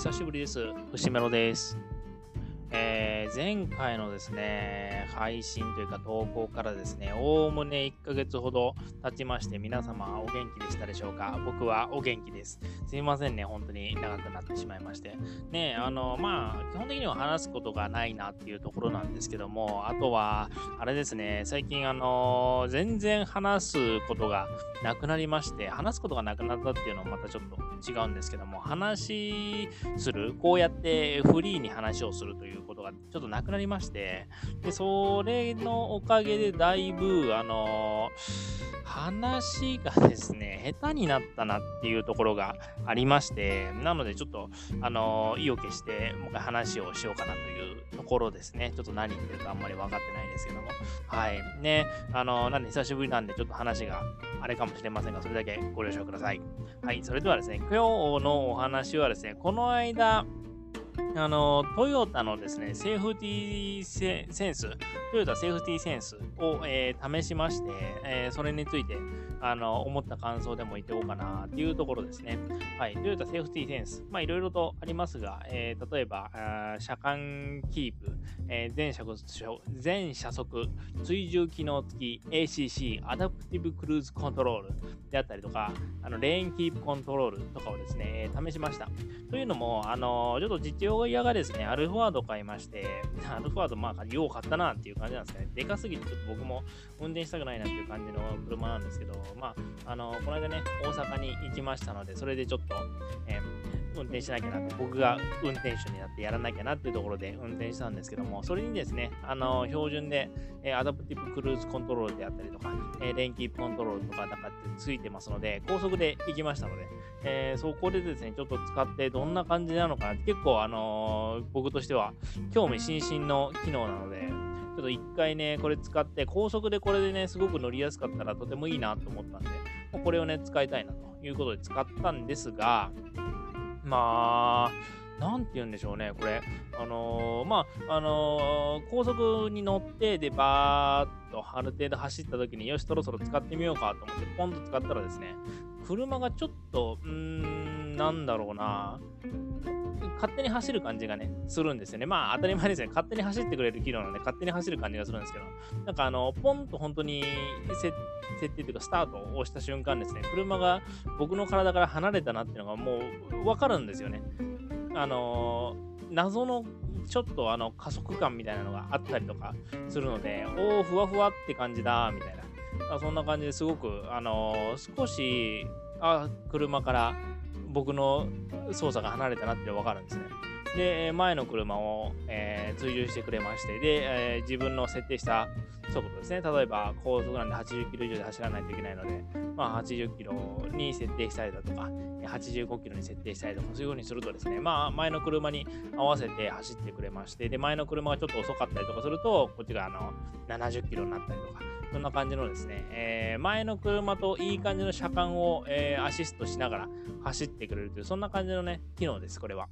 久しぶりです。節メロです。えー、前回のですね、配信というか投稿からですね、おおむね1ヶ月ほど経ちまして、皆様お元気でしたでしょうか？僕はお元気です。すいませんね、本当に長くなってしまいまして。ね、あの、まあ、基本的には話すことがないなっていうところなんですけども、あとは、あれですね、最近あの、全然話すことがなくなりまして、話すことがなくなったっていうのはまたちょっと違うんですけども、話する、こうやってフリーに話をするというがちょっとなくなりまして、で、それのおかげでだいぶ、あの話がですね、下手になったなっていうところがありまして、なのでちょっと、あの意を決して、もう一回話をしようかなというところですね。ちょっと何言ってるかあんまり分かってないですけども。はい。ね、あのなんで久しぶりなんで、ちょっと話があれかもしれませんが、それだけご了承ください。はい。それではですね、今日のお話はですね、この間、あの、トヨタのですね、セーフティーセンス、トヨタセーフティーセンスを、えー、試しまして、えー、それについて、あの、思った感想でも言っておこうかなっていうところですね。はい。トヨタセーフティーセンス。まあ、いろいろとありますが、えー、例えば、車間キープ、えー、全車全車速、追従機能付き ACC、アダプティブクルーズコントロールであったりとか、あの、レーンキープコントロールとかをですね、試しました。というのも、あの、ちょっと実用屋がですね、アルフォワード買いまして、アルフォワード、まあ、よう買ったなっていう感じなんですかね。でかすぎて、ちょっと僕も運転したくないなっていう感じの車なんですけど、まあ、あの、この間ね、大阪に行きましたので、それでちょっと、えー運転しなきゃなって、僕が運転手になってやらなきゃなっていうところで運転したんですけども、それにですね、あの、標準で、えー、アダプティブクルーズコントロールであったりとか、えー、レーンキープコントロールとかなんかついてますので、高速で行きましたので、えー、そこでですね、ちょっと使ってどんな感じなのかなって結構、あのー、僕としては興味津々の機能なので、ちょっと一回ね、これ使って、高速でこれでね、すごく乗りやすかったらとてもいいなと思ったんで、これをね、使いたいなということで使ったんですが、まあ、なんて言うんでしょうね、これ。あのー、まあ、あのー、高速に乗って、で、バーっとある程度走った時に、よし、そろそろ使ってみようかと思って、ポンと使ったらですね、車がちょっと、うーん、なんだろうな、勝手に走る感じがね、するんですよね。まあ当たり前ですね。勝手に走ってくれる機能なんで、勝手に走る感じがするんですけど、なんかあの、ポンと本当に設定というか、スタートを押した瞬間ですね、車が僕の体から離れたなっていうのがもうわかるんですよね。あの、謎のちょっとあの加速感みたいなのがあったりとかするので、おお、ふわふわって感じだ、みたいな。あそんな感じですごく、あのー、少し、あ、車から僕の操作が離れたなって分かるんですね。で、前の車を、えー、追従してくれまして、で、えー、自分の設定した速度ですね。例えば、高速なんで80キロ以上で走らないといけないので、まあ、80キロに設定したりだとか、85キロに設定したりとか、そういう風にするとですね、まあ、前の車に合わせて走ってくれまして、で、前の車がちょっと遅かったりとかすると、こっちがあの70キロになったりとか、そんな感じのですね、えー、前の車といい感じの車間を、えー、アシストしながら走ってくれるという、そんな感じのね、機能です、これは。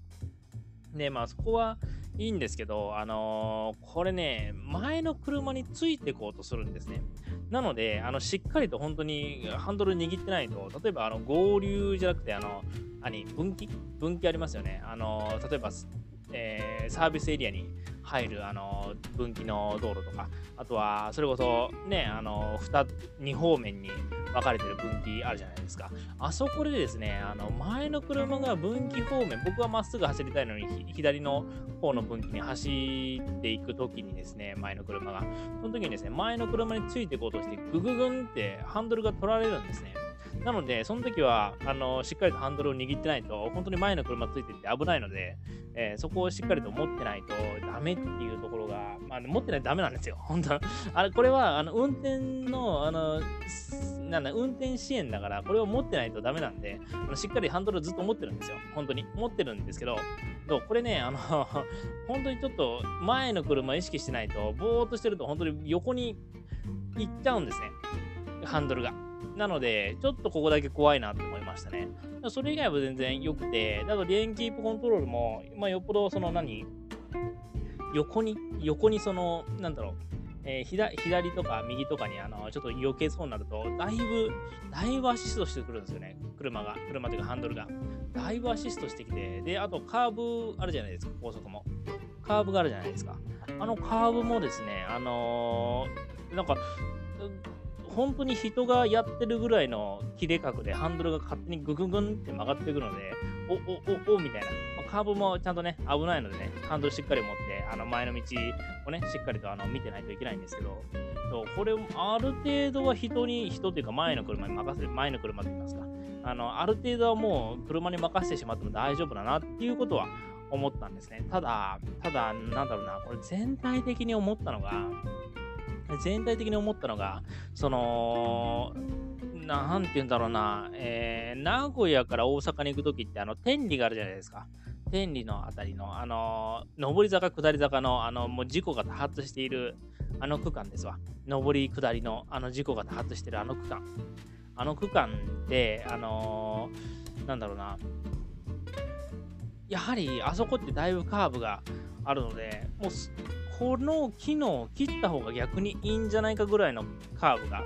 で、まあそこはいいんですけど、あのー、これね、前の車についていこうとするんですね。なので、あの、しっかりと本当にハンドル握ってないと、例えばあの、合流じゃなくて、あの、何、分岐？分岐ありますよね。あのー、例えば、えー、サービスエリアに入るあの分岐の道路とか、あとはそれこそね、あの 2, 2方面に分かれてる分岐あるじゃないですか。あそこでですね、あの前の車が分岐方面、僕はまっすぐ走りたいのに、左の方の分岐に走っていくときにですね、前の車が。その時にですね、前の車についていこうとして、グググンってハンドルが取られるんですね。なので、その時は、あの、しっかりとハンドルを握ってないと、本当に前の車ついてって危ないので、えー、そこをしっかりと持ってないとダメっていうところが、まあ、持ってないとダメなんですよ。本当あれ、これは、あの、運転の、あの、なんだ、運転支援だから、これを持ってないとダメなんで、あのしっかりハンドルずっと持ってるんですよ。本当に。持ってるんですけど、どう？これね、あの 本当にちょっと前の車意識してないと、ぼーっとしてると本当に横に行っちゃうんですね。ハンドルが。なので、ちょっとここだけ怖いなと思いましたね。それ以外は全然良くて、だとレーンキープコントロールも、まあ、よっぽどその何、横に、横にその、なんだろう、えー、左とか右とかにあのちょっと避けそうになると、だいぶ、だいぶアシストしてくるんですよね。車が、車というかハンドルが。だいぶアシストしてきて、で、あとカーブあるじゃないですか、高速も。カーブがあるじゃないですか。あのカーブもですね、あのー、なんか、本当に人がやってるぐらいの切れ角でハンドルが勝手にグググンって曲がってくるので、お、お、お、お、みたいな。カーブもちゃんとね、危ないのでね、ハンドルしっかり持って、あの前の道をね、しっかりとあの見てないといけないんですけど、そうこれ、ある程度は人に、人というか前の車に任せる、前の車と言いますか、あの、ある程度はもう車に任せてしまっても大丈夫だなっていうことは思ったんですね。ただ、ただ、なんだろうな、これ全体的に思ったのが、全体的に思ったのが、その、なんて言うんだろうな、えー、名古屋から大阪に行くときって、あの、天理があるじゃないですか。天理のあたりの、あの、上り坂、下り坂の、あの、もう事故が多発している、あの区間ですわ。上り、下りの、あの事故が多発しているあの区間。あの区間で、あの、なんだろうな、やはり、あそこってだいぶカーブがあるので、もう、この機能を切った方が逆にいいんじゃないかぐらいのカーブが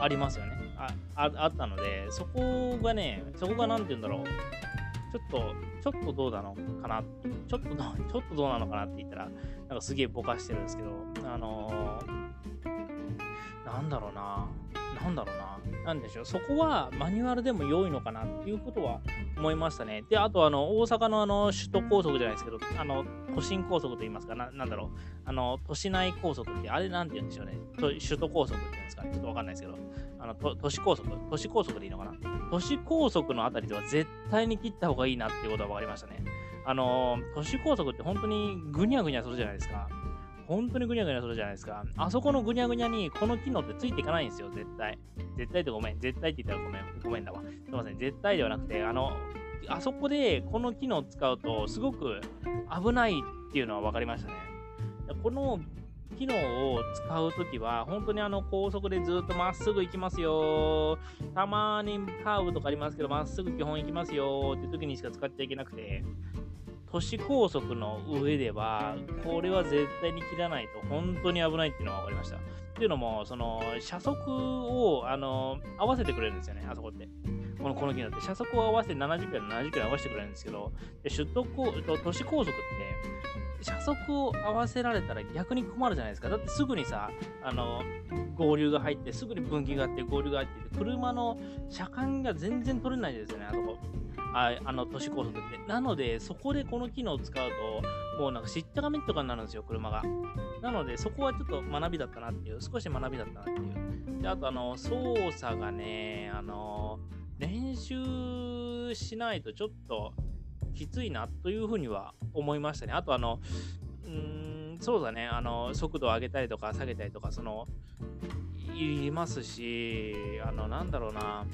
ありますよね。あああったので、そこがね、そこが何て言うんだろう。ちょっと、ちょっとどうなのかな？ちょっとどう、ちょっとどうなのかなって言ったら、なんかすげえぼかしてるんですけど、あのー、なんだろうな。なんだろうな。なんでしょう。そこはマニュアルでも良いのかなっていうことは思いましたね。で、あと、あの、大阪のあの、首都高速じゃないですけど、あの、都心高速と言いますか、ななんだろう。あの、都市内高速って、あれなんて言うんでしょうね。首都高速って言うんですかねちょっとわかんないですけど、あの、都市高速？都市高速でいいのかな？都市高速のあたりでは絶対に切った方がいいなっていうことは分かりましたね。あの、都市高速って本当にぐにゃぐにゃするじゃないですか。本当にぐにゃぐにゃするじゃないですか。あそこのぐにゃぐにゃにこの機能ってついていかないんですよ、絶対。絶対ってごめん。絶対って言ったらごめん。ごめんだわ。すいません。絶対ではなくて、あの、あそこでこの機能を使うとすごく危ないっていうのは分かりましたね。この機能を使うときは、本当にあの高速でずっとまっすぐ行きますよ。たまにカーブとかありますけど、まっすぐ基本行きますよっていう時にしか使っちゃいけなくて、都市高速の上では、これは絶対に切らないと本当に危ないっていうのが分かりました。っていうのも、その、車速を、あの、合わせてくれるんですよね、あそこって。この、この機能って。車速を合わせて70キロ、70キロ合わせてくれるんですけど、で首都高、都市高速って、車速を合わせられたら逆に困るじゃないですか。だってすぐにさ、あの、合流が入って、すぐに分岐があって、合流が入ってて、車の車間が全然取れないですよね、あそこ。ああの都市高速って。なので、そこでこの機能を使うと、もうなんかしっちゃがめとかになるんですよ、車が。なので、そこはちょっと学びだったなっていう、少し学びだったなっていう。で、あと、あの、操作がね、あの、練習しないとちょっときついなというふうには思いましたね。あと、あの、うーん、そうだね、あの、速度を上げたりとか下げたりとか、その、いますし、あの、なんだろうな、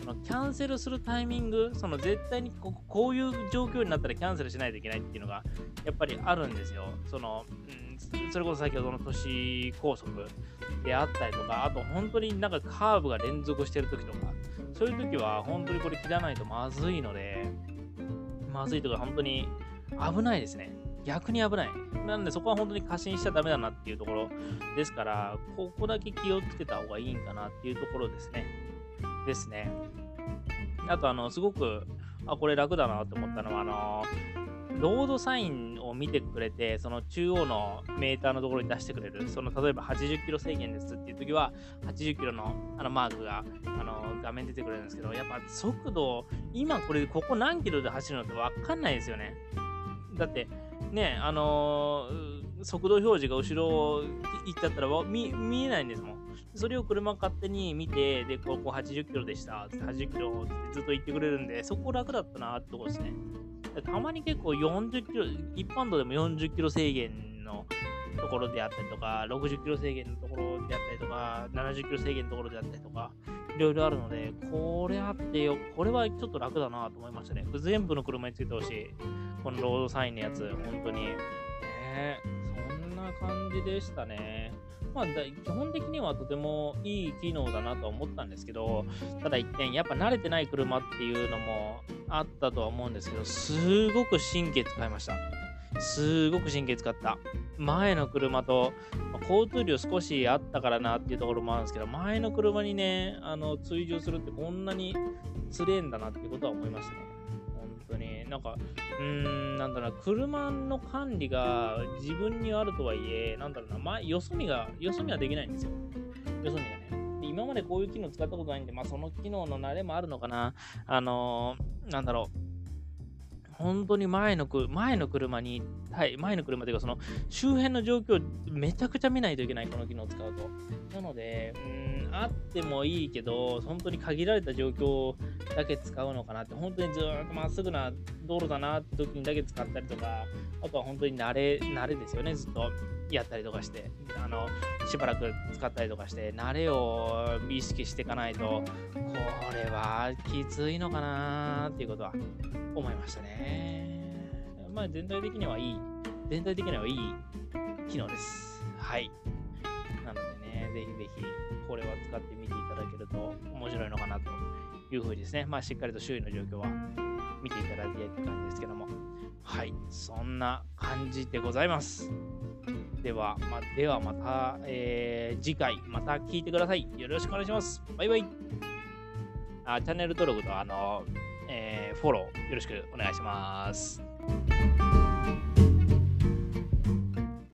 そのキャンセルするタイミング、その絶対にここういう状況になったらキャンセルしないといけないっていうのがやっぱりあるんですよ。その、うん、それこそ先ほどの都市高速であったりとか、あと本当になんかカーブが連続してる時とか、そういう時は本当にこれ切らないとまずいので、まずいとか本当に危ないですね。逆に危ない。なんでそこは本当に過信しちゃダメだなっていうところですから、ここだけ気をつけた方がいいんかなっていうところですね。ですね。あと、あの、すごく、あ、これ楽だなと思ったのは、あの、ロードサインを見てくれて、その中央のメーターのところに出してくれる、その例えば80キロ制限ですっていう時は、80キロのあのマークがあの画面出てくれるんですけど、やっぱ速度、今これ、ここ何キロで走るのって分かんないですよね。だって、ね、あのー、速度表示が後ろ行っちゃったら見見えないんですもん。それを車勝手に見て、で、ここ80キロでした、80キロってずっと言ってくれるんで、そこ楽だったなってとこですね。たまに結構40キロ、一般道でも40キロ制限のところであったりとか、60キロ制限のところであったりとか、70キロ制限のところであったりとか、いろいろあるので、これあってよ、これはちょっと楽だなと思いましたね。全部の車についてほしい。このロードサインのやつ、本当に。ねそんな感じでしたね。まあ、基本的にはとてもいい機能だなとは思ったんですけど、ただ一点、やっぱ慣れてない車っていうのもあったとは思うんですけど、すごく神経使いました。すごく神経使った。前の車と、まあ、交通量少しあったからなっていうところもあるんですけど、前の車にね、あの追従するってこんなにつれんだなっていうことは思いましたね。ね、なんか、うーん、なんだろうな、車の管理が自分にあるとはいえ、なんだろうな、ま、よそ見が、よそ見はできないんですよ。よそ見がね。で今までこういう機能使ったことないんで、まあ、その機能の慣れもあるのかな。あのー、なんだろう。本当に前の前の車に、はい、前の車というか、その周辺の状況めちゃくちゃ見ないといけない、この機能を使うと。なので、うん、あってもいいけど、本当に限られた状況だけ使うのかなって、本当にずっとまっすぐな道路だなって時にだけ使ったりとか、あとは本当に慣れ、慣れですよね、ずっとやったりとかして、あの、しばらく使ったりとかして、慣れを意識していかないと、これはきついのかなっていうことは思いましたね。まあ全体的にはいい、全体的にはいい機能です。はい。なのでね、ぜひぜひこれは使ってみていただけると面白いのかなというふうにですね、まあしっかりと周囲の状況は見ていただいている感じですけども、はい、そんな感じでございます。では、まではまた、えー、次回また聞いてください。よろしくお願いします。バイバイ。あチャンネル登録とあの、えー、フォローよろしくお願いします。